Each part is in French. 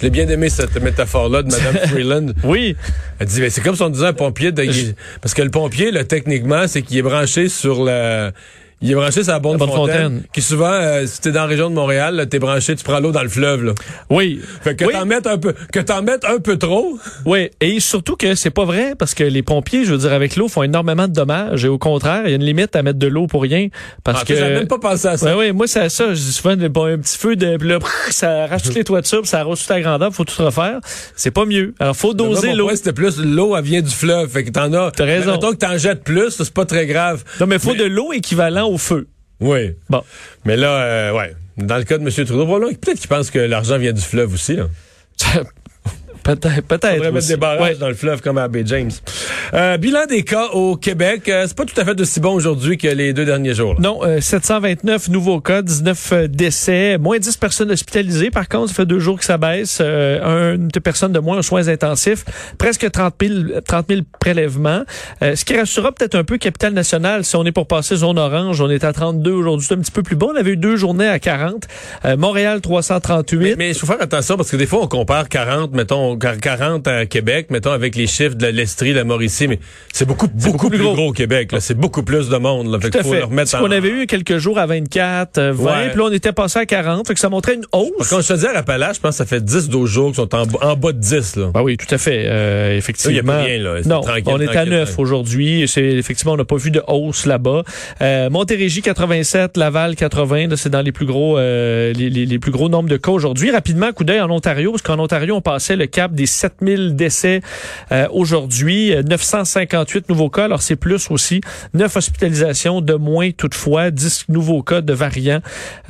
Je l'ai bien aimé cette métaphore-là de Mme Freeland. Oui. Elle dit, mais c'est comme si on disait un pompier, de, parce que le pompier, là, techniquement, c'est qu'il est branché sur la il est branché sur la bonne, fontaine, Qui souvent, euh, si t'es dans la région de Montréal, t'es branché, tu prends l'eau dans le fleuve. Là. Oui. Fait que t'en mettes un peu, que t'en mettes un peu trop. Oui. Et surtout que c'est pas vrai parce que les pompiers, je veux dire, avec l'eau, font énormément de dommages. Et au contraire, il y a une limite à mettre de l'eau pour rien. Parce ah, que. J'ai même pas pensé à ça. Oui, oui. Moi, c'est ça. Je dis souvent, bon, un petit feu de, là, ça arrache toutes les toitures, ça arrose toute la grandeur, faut tout refaire. C'est pas mieux. Alors, faut doser l'eau. c'était plus l'eau, elle vient du fleuve. Fait que t'en as. T'as raison. Mettons que t'en jettes plus, c'est pas très grave. Non, mais faut de l'eau équivalent au feu. Oui. Bon. Mais là, euh, ouais. Dans le cas de M. Trudeau, peut-être qu'il pense que l'argent vient du fleuve aussi. Là. Peut-être, peut-être. mettre des barrages dans le fleuve comme à Bay James. Euh, bilan des cas au Québec, euh, c'est pas tout à fait aussi bon aujourd'hui que les deux derniers jours. Non, 729 euh, nouveaux cas, 19 décès, moins 10 personnes hospitalisées. Par contre, ça fait deux jours que ça baisse. une personne de moins aux soins intensifs, presque 30 000, 30 000 prélèvements. ce qui rassurera peut-être un peu Capitale Nationale, si on est pour passer zone orange, on est à 32 aujourd'hui, c'est un petit peu plus bon. On avait eu deux journées à 40. Montréal 338. Mais il faut faire attention parce que des fois on compare 40, mettons 40 à Québec, mettons avec les chiffres de l'Estrie, la Mauricie, mais c'est beaucoup, beaucoup, plus gros, au Québec. C'est beaucoup plus de monde. Là, Tout à fait. Parce qu'on avait eu quelques jours à 24, 20, puis là, on était passé à 40, fait que ça montrait une hausse. Quand je te dis à Rappalache, je pense que ça fait 10, 12 jours qu'ils sont en, bas de 10. Là. Ah oui, tout à fait. Euh, effectivement. Il n'y a rien, là. Non, on est à 9 aujourd'hui. C'est Effectivement, on n'a pas vu de hausse là-bas. Euh, Montérégie, 87, Laval, 80. C'est dans les plus gros euh, les, les, les, plus gros nombres de cas aujourd'hui. Rapidement, coup d'œil en Ontario, parce qu'en Ontario, on passait le cap des 7000 décès euh, aujourd'hui, 958 nouveaux cas. Alors c'est plus aussi 9 hospitalisations de moins toutefois, 10 nouveaux cas de variants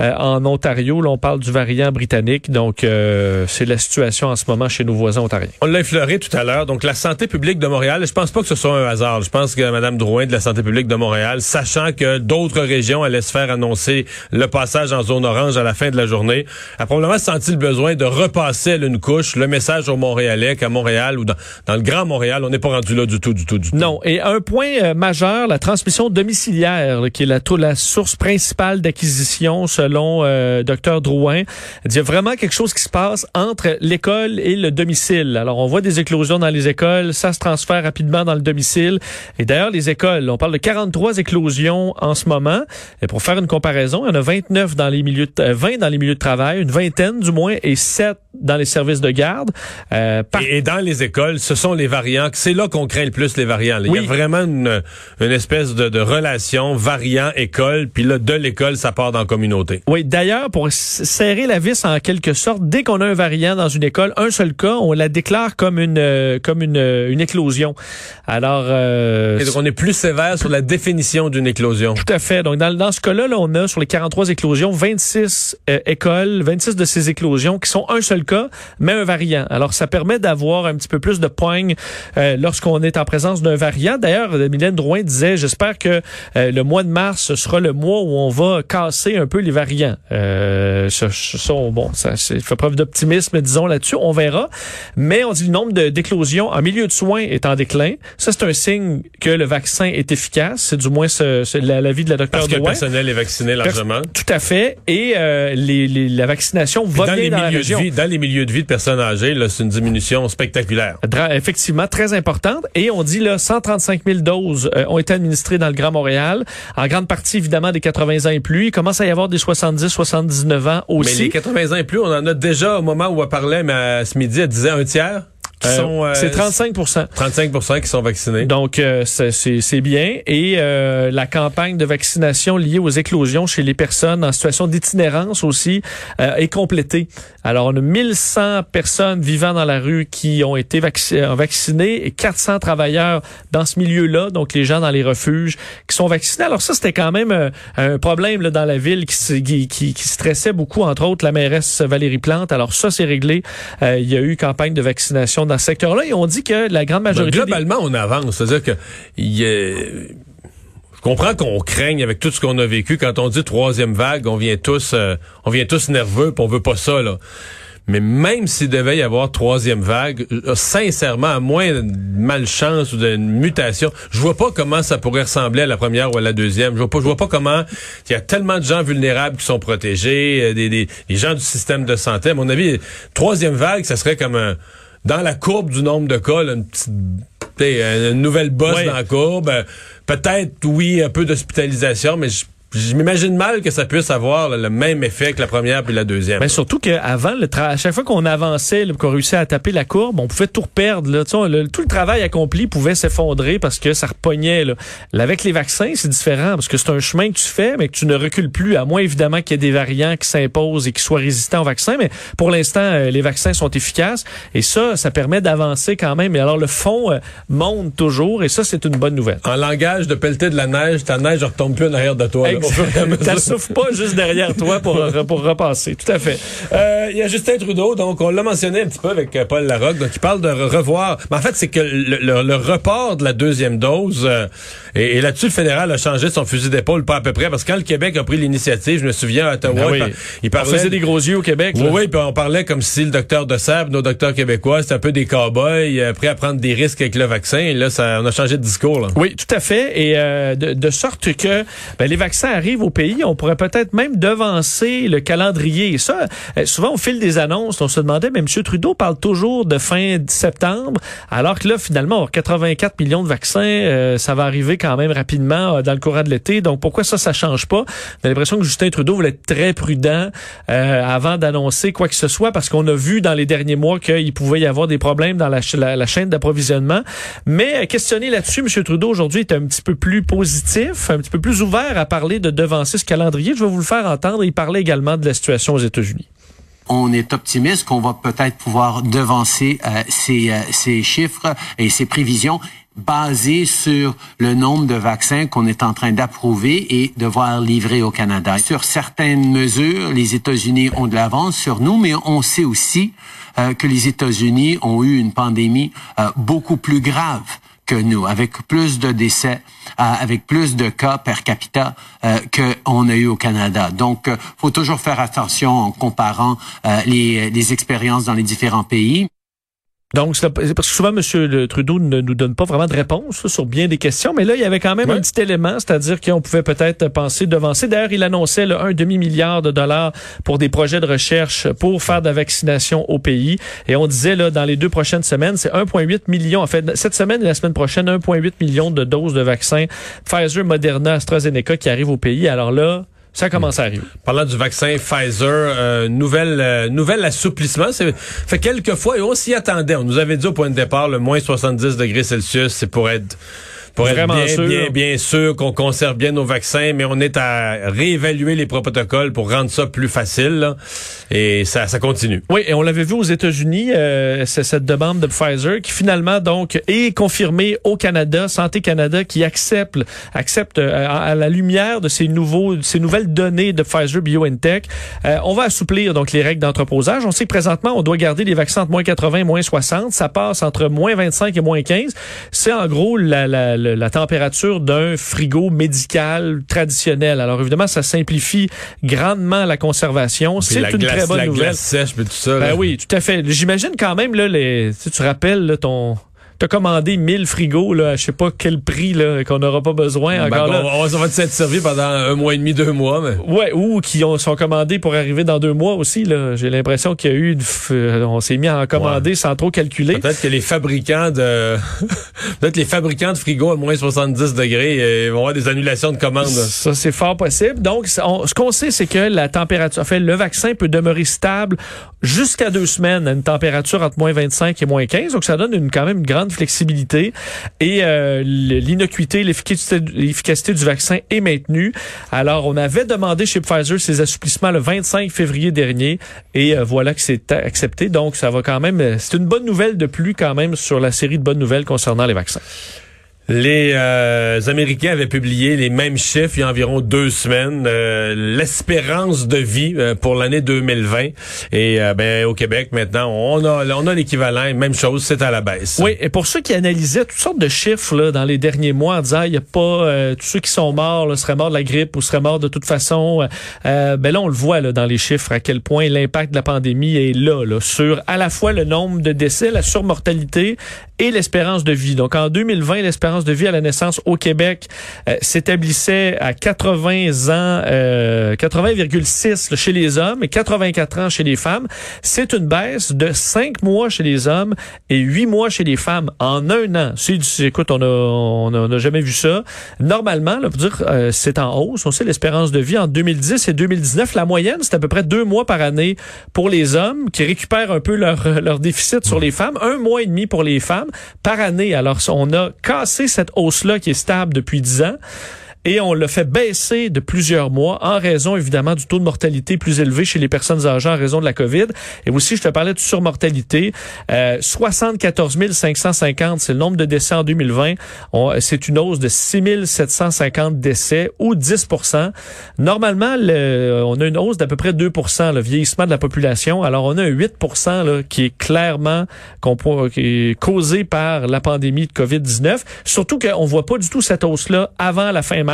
euh, en Ontario. Là, on parle du variant britannique. Donc euh, c'est la situation en ce moment chez nos voisins ontariens. On l'a effleuré tout à l'heure. Donc la santé publique de Montréal, je pense pas que ce soit un hasard. Je pense que Mme Drouin de la santé publique de Montréal, sachant que d'autres régions allaient se faire annoncer le passage en zone orange à la fin de la journée, a probablement senti le besoin de repasser une couche le message aux Montréalais qu'à Montréal ou dans, le Grand Montréal, on n'est pas rendu là du tout, du tout, du tout. Non. Et un point euh, majeur, la transmission domiciliaire, qui est la, source principale d'acquisition selon euh, Dr Drouin. Il y a vraiment quelque chose qui se passe entre l'école et le domicile. Alors, on voit des éclosions dans les écoles, ça se transfère rapidement dans le domicile. Et d'ailleurs, les écoles, on parle de 43 éclosions en ce moment. Et pour faire une comparaison, il y en a 29 dans les milieux de, 20 dans les milieux de travail, une vingtaine du moins, et 7 dans les services de garde. Euh, et, dans les écoles, ce sont les variants. C'est là qu'on craint le plus les variants. Il y a vraiment une, une espèce de, de relation variant-école, puis là, de l'école, ça part dans la communauté. Oui, d'ailleurs, pour serrer la vis en quelque sorte, dès qu'on a un variant dans une école, un seul cas, on la déclare comme une euh, comme une, une éclosion. Alors, euh, donc on est plus sévère sur la définition d'une éclosion. Tout à fait. Donc dans, dans ce cas-là, là, on a sur les 43 éclosions, 26 euh, écoles, 26 de ces éclosions qui sont un seul cas, mais un variant. Alors ça permet d'avoir un petit peu plus de poigne euh, lorsqu'on est en présence d'un variant. D'ailleurs, Mylène Drouin disait, j'espère que euh, le mois de mars sera le mois où on va casser un peu les variants. Euh, ça, bon, ça, fait preuve d'optimisme, disons là-dessus. On verra. Mais on dit le nombre d'éclosions en milieu de soins est en déclin. Ça, c'est un signe que le vaccin est efficace. C'est du moins ce, l'avis de la docteure Parce que le personnel est vacciné largement. tout à fait. Et euh, les, les, la vaccination va dans bien les dans milieux la région. De vie, dans les milieux de vie de personnes âgées, c'est une diminution spectaculaire. Effectivement, très importante. Et on dit là, 135 000 doses euh, ont été administrées dans le Grand Montréal. En grande partie, évidemment, des 80 ans et plus. Il commence à y avoir des 70, 79 ans aussi. Mais les 80 ans et plus, on en a déjà au moment où on parlait, mais ce midi, elle disait un tiers. Euh, euh, c'est 35 35 qui sont vaccinés. Donc, euh, c'est bien. Et la campagne de vaccination liée aux éclosions chez les personnes en situation d'itinérance aussi est complétée. Alors, on a 1100 personnes vivant dans la rue qui ont été vaccinées et 400 travailleurs dans ce milieu-là, donc les gens dans les refuges qui sont vaccinés. Alors ça, c'était quand même un problème là, dans la ville qui, qui, qui, qui, stressait beaucoup, entre autres la mairesse Valérie Plante. Alors ça, c'est réglé. il y a eu campagne de vaccination dans ce secteur-là et on dit que la grande majorité... Ben, globalement, on avance. C'est-à-dire que... Y Je comprends qu'on craigne avec tout ce qu'on a vécu. Quand on dit troisième vague, on vient tous, euh, on vient tous nerveux, puis on veut pas ça là. Mais même s'il devait y avoir troisième vague, euh, sincèrement, à moins de malchance ou d'une mutation, je vois pas comment ça pourrait ressembler à la première ou à la deuxième. Je vois pas, je vois pas comment il y a tellement de gens vulnérables qui sont protégés, euh, des, des, gens du système de santé. À mon avis, troisième vague, ça serait comme un, dans la courbe du nombre de cas, une petite une nouvelle bosse dans la courbe. Euh, peut-être, oui, un peu d'hospitalisation, mais je je m'imagine mal que ça puisse avoir le même effet que la première puis la deuxième. Mais ben, surtout qu'avant, à chaque fois qu'on avançait, qu'on réussissait à taper la courbe, on pouvait tout perdre. Là. tout le travail accompli pouvait s'effondrer parce que ça repognait. Là. avec les vaccins, c'est différent parce que c'est un chemin que tu fais, mais que tu ne recules plus, à moins évidemment qu'il y ait des variants qui s'imposent et qui soient résistants aux vaccins. Mais pour l'instant, euh, les vaccins sont efficaces et ça, ça permet d'avancer quand même. Et alors le fond euh, monte toujours et ça, c'est une bonne nouvelle. En langage de pelleter de la neige, ta neige ne retombe plus en arrière de toi. Ça souffre pas juste derrière toi pour, pour repasser. Tout à fait. Euh, il y a Justin Trudeau, donc on l'a mentionné un petit peu avec euh, Paul Larocque, donc il parle de revoir. Mais en fait, c'est que le, report de la deuxième dose, euh, et, là-dessus, le fédéral a changé son fusil d'épaule, pas à peu près, parce que quand le Québec a pris l'initiative, je me souviens à Ottawa, ben il, parlait... faisait des gros yeux au Québec. Oui, oui, puis on parlait comme si le docteur de Sable, nos docteurs québécois, c'était un peu des cow-boys, prêts à prendre des risques avec le vaccin. Et là, ça, on a changé de discours. Là. Oui, tout à fait. Et de, de, sorte que ben, les vaccins arrivent au pays, on pourrait peut-être même devancer le calendrier. Et ça, euh, souvent au fil des annonces, on se demandait, mais M. Trudeau parle toujours de fin septembre, alors que là, finalement, 84 millions de vaccins, euh, ça va arriver quand même rapidement euh, dans le courant de l'été. Donc pourquoi ça, ça change pas? A l'impression que Justin Trudeau voulait être très prudent avant d'annoncer quoi que ce soit, parce qu'on a vu dans les derniers mois qu'il pouvait y avoir des problèmes dans la, la chaîne d'approvisionnement. Mais questionner là-dessus, M. Trudeau aujourd'hui est un petit peu plus positif, un petit peu plus ouvert à parler de devancer ce calendrier. Je vais vous le faire entendre. Il parlait également de la situation aux États-Unis on est optimiste qu'on va peut-être pouvoir devancer euh, ces, euh, ces, chiffres et ces prévisions basées sur le nombre de vaccins qu'on est en train d'approuver et de voir livrer au Canada. Sur certaines mesures, les États-Unis ont de l'avance sur nous, mais on sait aussi euh, que les États-Unis ont eu une pandémie beaucoup plus grave que nous, avec plus de décès, euh, avec plus de cas per capita euh, qu'on a eu au Canada. Donc, euh, faut toujours faire attention en comparant les, les expériences dans les différents pays. Donc, parce que souvent, M. Trudeau ne nous donne pas vraiment de réponse sur bien des questions, mais là, il y avait quand même un petit élément, c'est-à-dire qu'on pouvait peut-être penser devancer. D'ailleurs, il annonçait là, un demi-milliard de dollars pour des projets de recherche pour faire de la vaccination au pays. Et on disait, là, dans les deux prochaines semaines, c'est 1,8 million. En fait, cette semaine et la semaine prochaine, 1,8 million de doses de vaccins Pfizer, Moderna, AstraZeneca qui arrivent au pays. Alors là, ça commence à arriver. Parlant du vaccin Pfizer, euh, euh, nouvel assouplissement. Ça fait quelques fois et on s'y attendait. On nous avait dit au point de départ, le moins 70 degrés Celsius, c'est pour être pour être bien, sûr. bien, bien sûr qu'on conserve bien nos vaccins, mais on est à réévaluer les protocoles pour rendre ça plus facile. et ça, ça continue. Oui, et on l'avait vu aux États-Unis, euh, c'est cette demande de Pfizer qui finalement donc est confirmée au Canada, Santé Canada, qui accepte, accepte euh, à, la lumière de ces nouveaux, ces nouvelles données de Pfizer BioNTech, euh, on va assouplir donc les règles d'entreposage. On sait que présentement, on doit garder les vaccins entre moins 80 et moins 60. Ça passe entre moins 25 et moins 15. C'est en gros la, la la température d'un frigo médical traditionnel. Alors évidemment, ça simplifie grandement la conservation. C'est une très bonne la nouvelle. Glace sèche, tout ça. Ben oui, tout à fait. J'imagine quand même là, les, tu, te rappelles là, ton t'as commandé 1000 frigos, là, je sais pas quel prix là, qu'on n'aura pas besoin. Ben, encore là. On, va être servi pendant un mois et demi, deux mois. Mais... Ouais, ou qui ont, sont commandés pour arriver dans deux mois aussi. Là. J'ai l'impression qu'il y a eu, euh, on s'est mis à en commander sans trop calculer. Peut-être que les fabricants de, peut-être les fabricants de frigos à moins 70 degrés euh, vont avoir des annulations de commandes. Ça, c'est fort possible. Donc, ce qu'on sait, c'est que la température, en fait, le vaccin peut demeurer stable jusqu'à deux semaines à une température entre moins 25 et moins 15. Donc, ça donne une, quand même une grande flexibilité et euh, l'innocuité, l'efficacité du vaccin est maintenue. Alors, on avait demandé chez Pfizer ces assouplissements le 25 février dernier et euh, voilà que c'est accepté. Donc, ça va quand même, c'est une bonne nouvelle de plus quand même sur la série de bonnes nouvelles concernant les vaccins. Les euh, Américains avaient publié les mêmes chiffres il y a environ deux semaines. Euh, l'espérance de vie euh, pour l'année 2020. Et ben au Québec maintenant, on a on a l'équivalent. Même chose, c'est à la baisse. Oui, et pour ceux qui analysaient toutes sortes de chiffres là, dans les derniers mois en disant il y a pas tous ceux qui sont morts là, seraient morts de la grippe ou seraient morts de toute façon. ben là on le voit là, dans les chiffres à quel point l'impact de la pandémie est là, là sur à la fois le nombre de décès, la surmortalité et l'espérance de vie. Donc en 2020, l'espérance de vie à la naissance au Québec euh, s'établissait à 80 ans, euh, 80,6 chez les hommes et 84 ans chez les femmes. C'est une baisse de 5 mois chez les hommes et 8 mois chez les femmes en un an. C'est, écoute, on a, on a, jamais vu ça. Normalement, là, pour dire, euh, c'est en hausse. On sait l'espérance de vie en 2010 et 2019. La moyenne, c'est à peu près deux mois par année pour les hommes qui récupèrent un peu leur, leur déficit sur les femmes. Un mois et demi pour les femmes par année. Alors, on a cassé cette hausse-là qui est stable depuis dix ans et on l'a fait baisser de plusieurs mois en raison évidemment du taux de mortalité plus élevé chez les personnes âgées en raison de la COVID. Et aussi, je te parlais de surmortalité, euh, 74 550, c'est le nombre de décès en 2020. C'est une hausse de 6 750 décès ou 10% Normalement, le, on a une hausse d'à peu près 2% le vieillissement de la population. Alors, on a un 8% là, qui est clairement qui est causé par la pandémie de COVID-19. Surtout qu'on voit pas du tout cette hausse-là avant la fin mars,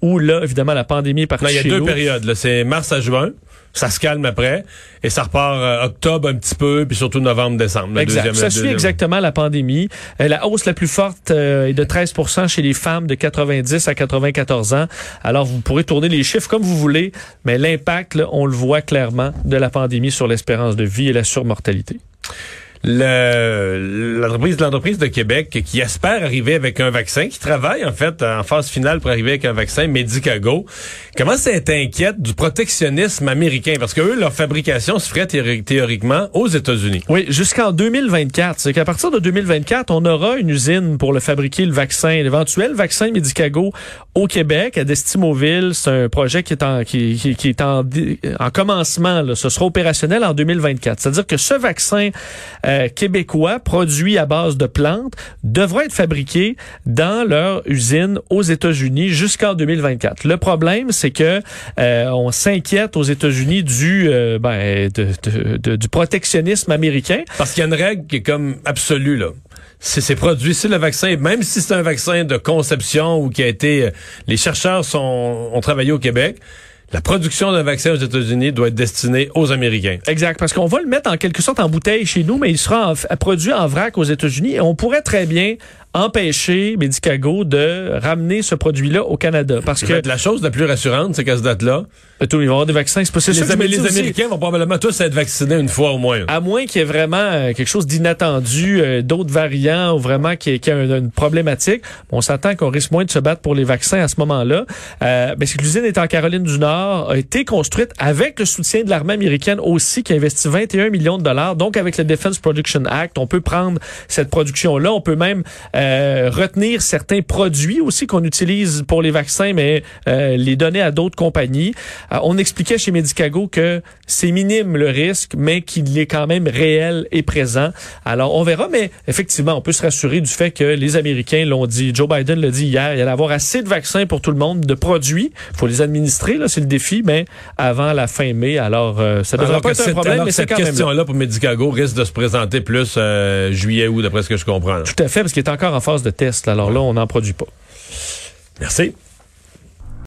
où là, évidemment, la pandémie est partie Il y a deux périodes. C'est mars à juin. Ça se calme après et ça repart euh, octobre un petit peu puis surtout novembre décembre. exact. ça suit exactement la pandémie. Euh, la hausse la plus forte euh, est de 13% chez les femmes de 90 à 94 ans. Alors vous pourrez tourner les chiffres comme vous voulez, mais l'impact on le voit clairement de la pandémie sur l'espérance de vie et la surmortalité l'entreprise l'entreprise de Québec qui espère arriver avec un vaccin, qui travaille en fait en phase finale pour arriver avec un vaccin Medicago. Comment c'est inquiète du protectionnisme américain? Parce que eux leur fabrication se ferait théoriquement aux États-Unis. Oui, jusqu'en 2024, c'est qu'à partir de 2024, on aura une usine pour le fabriquer le vaccin, l'éventuel vaccin Medicago au Québec à Destimoville, c'est un projet qui est en qui, qui, est en, en commencement là. ce sera opérationnel en 2024. C'est-à-dire que ce vaccin euh, québécois produits à base de plantes devraient être fabriqués dans leur usine aux États-Unis jusqu'en 2024. Le problème, c'est que euh, on s'inquiète aux États-Unis du euh, ben, du protectionnisme américain. Parce qu'il y a une règle qui est comme absolue là c'est produit, c'est le vaccin, même si c'est un vaccin de conception ou qui a été, les chercheurs ont travaillé au Québec, la production d'un vaccin aux États-Unis doit être destinée aux Américains. Exact, parce qu'on va le mettre en quelque sorte en bouteille chez nous, mais il sera produit en vrac aux États-Unis et on pourrait très bien empêcher Medicago de ramener ce produit-là au Canada. Parce que la chose la plus rassurante, c'est qu'à ce date-là, tout, ils vont avoir des vaccins. C'est possible. Les, les Américains vont probablement tous être vaccinés une fois au moins. À moins qu'il y ait vraiment euh, quelque chose d'inattendu, euh, d'autres variants ou vraiment qu'il y ait, une problématique. On s'attend qu'on risque moins de se battre pour les vaccins à ce moment-là. Euh, mais c'est que l'usine est en Caroline du Nord, a été construite avec le soutien de l'armée américaine aussi, qui a investi 21 millions de dollars. Donc, avec le Defense Production Act, on peut prendre cette production-là. On peut même euh, retenir certains produits aussi qu'on utilise pour les vaccins, mais euh, les donner à d'autres compagnies. Euh, on expliquait chez Medicago que c'est minime le risque, mais qu'il est quand même réel et présent. Alors, on verra, mais effectivement, on peut se rassurer du fait que les Américains l'ont dit. Joe Biden l'a dit hier, il y allait avoir assez de vaccins pour tout le monde, de produits. Il faut les administrer, là, c'est le défi, mais avant la fin mai. Alors, ça devrait pas être un problème, mais c'est quand même Cette question-là pour Medicago risque de se présenter plus juillet-août, d'après ce que je comprends. Tout à fait, parce qu'il est en phase de test. Alors là, on n'en produit pas. Merci.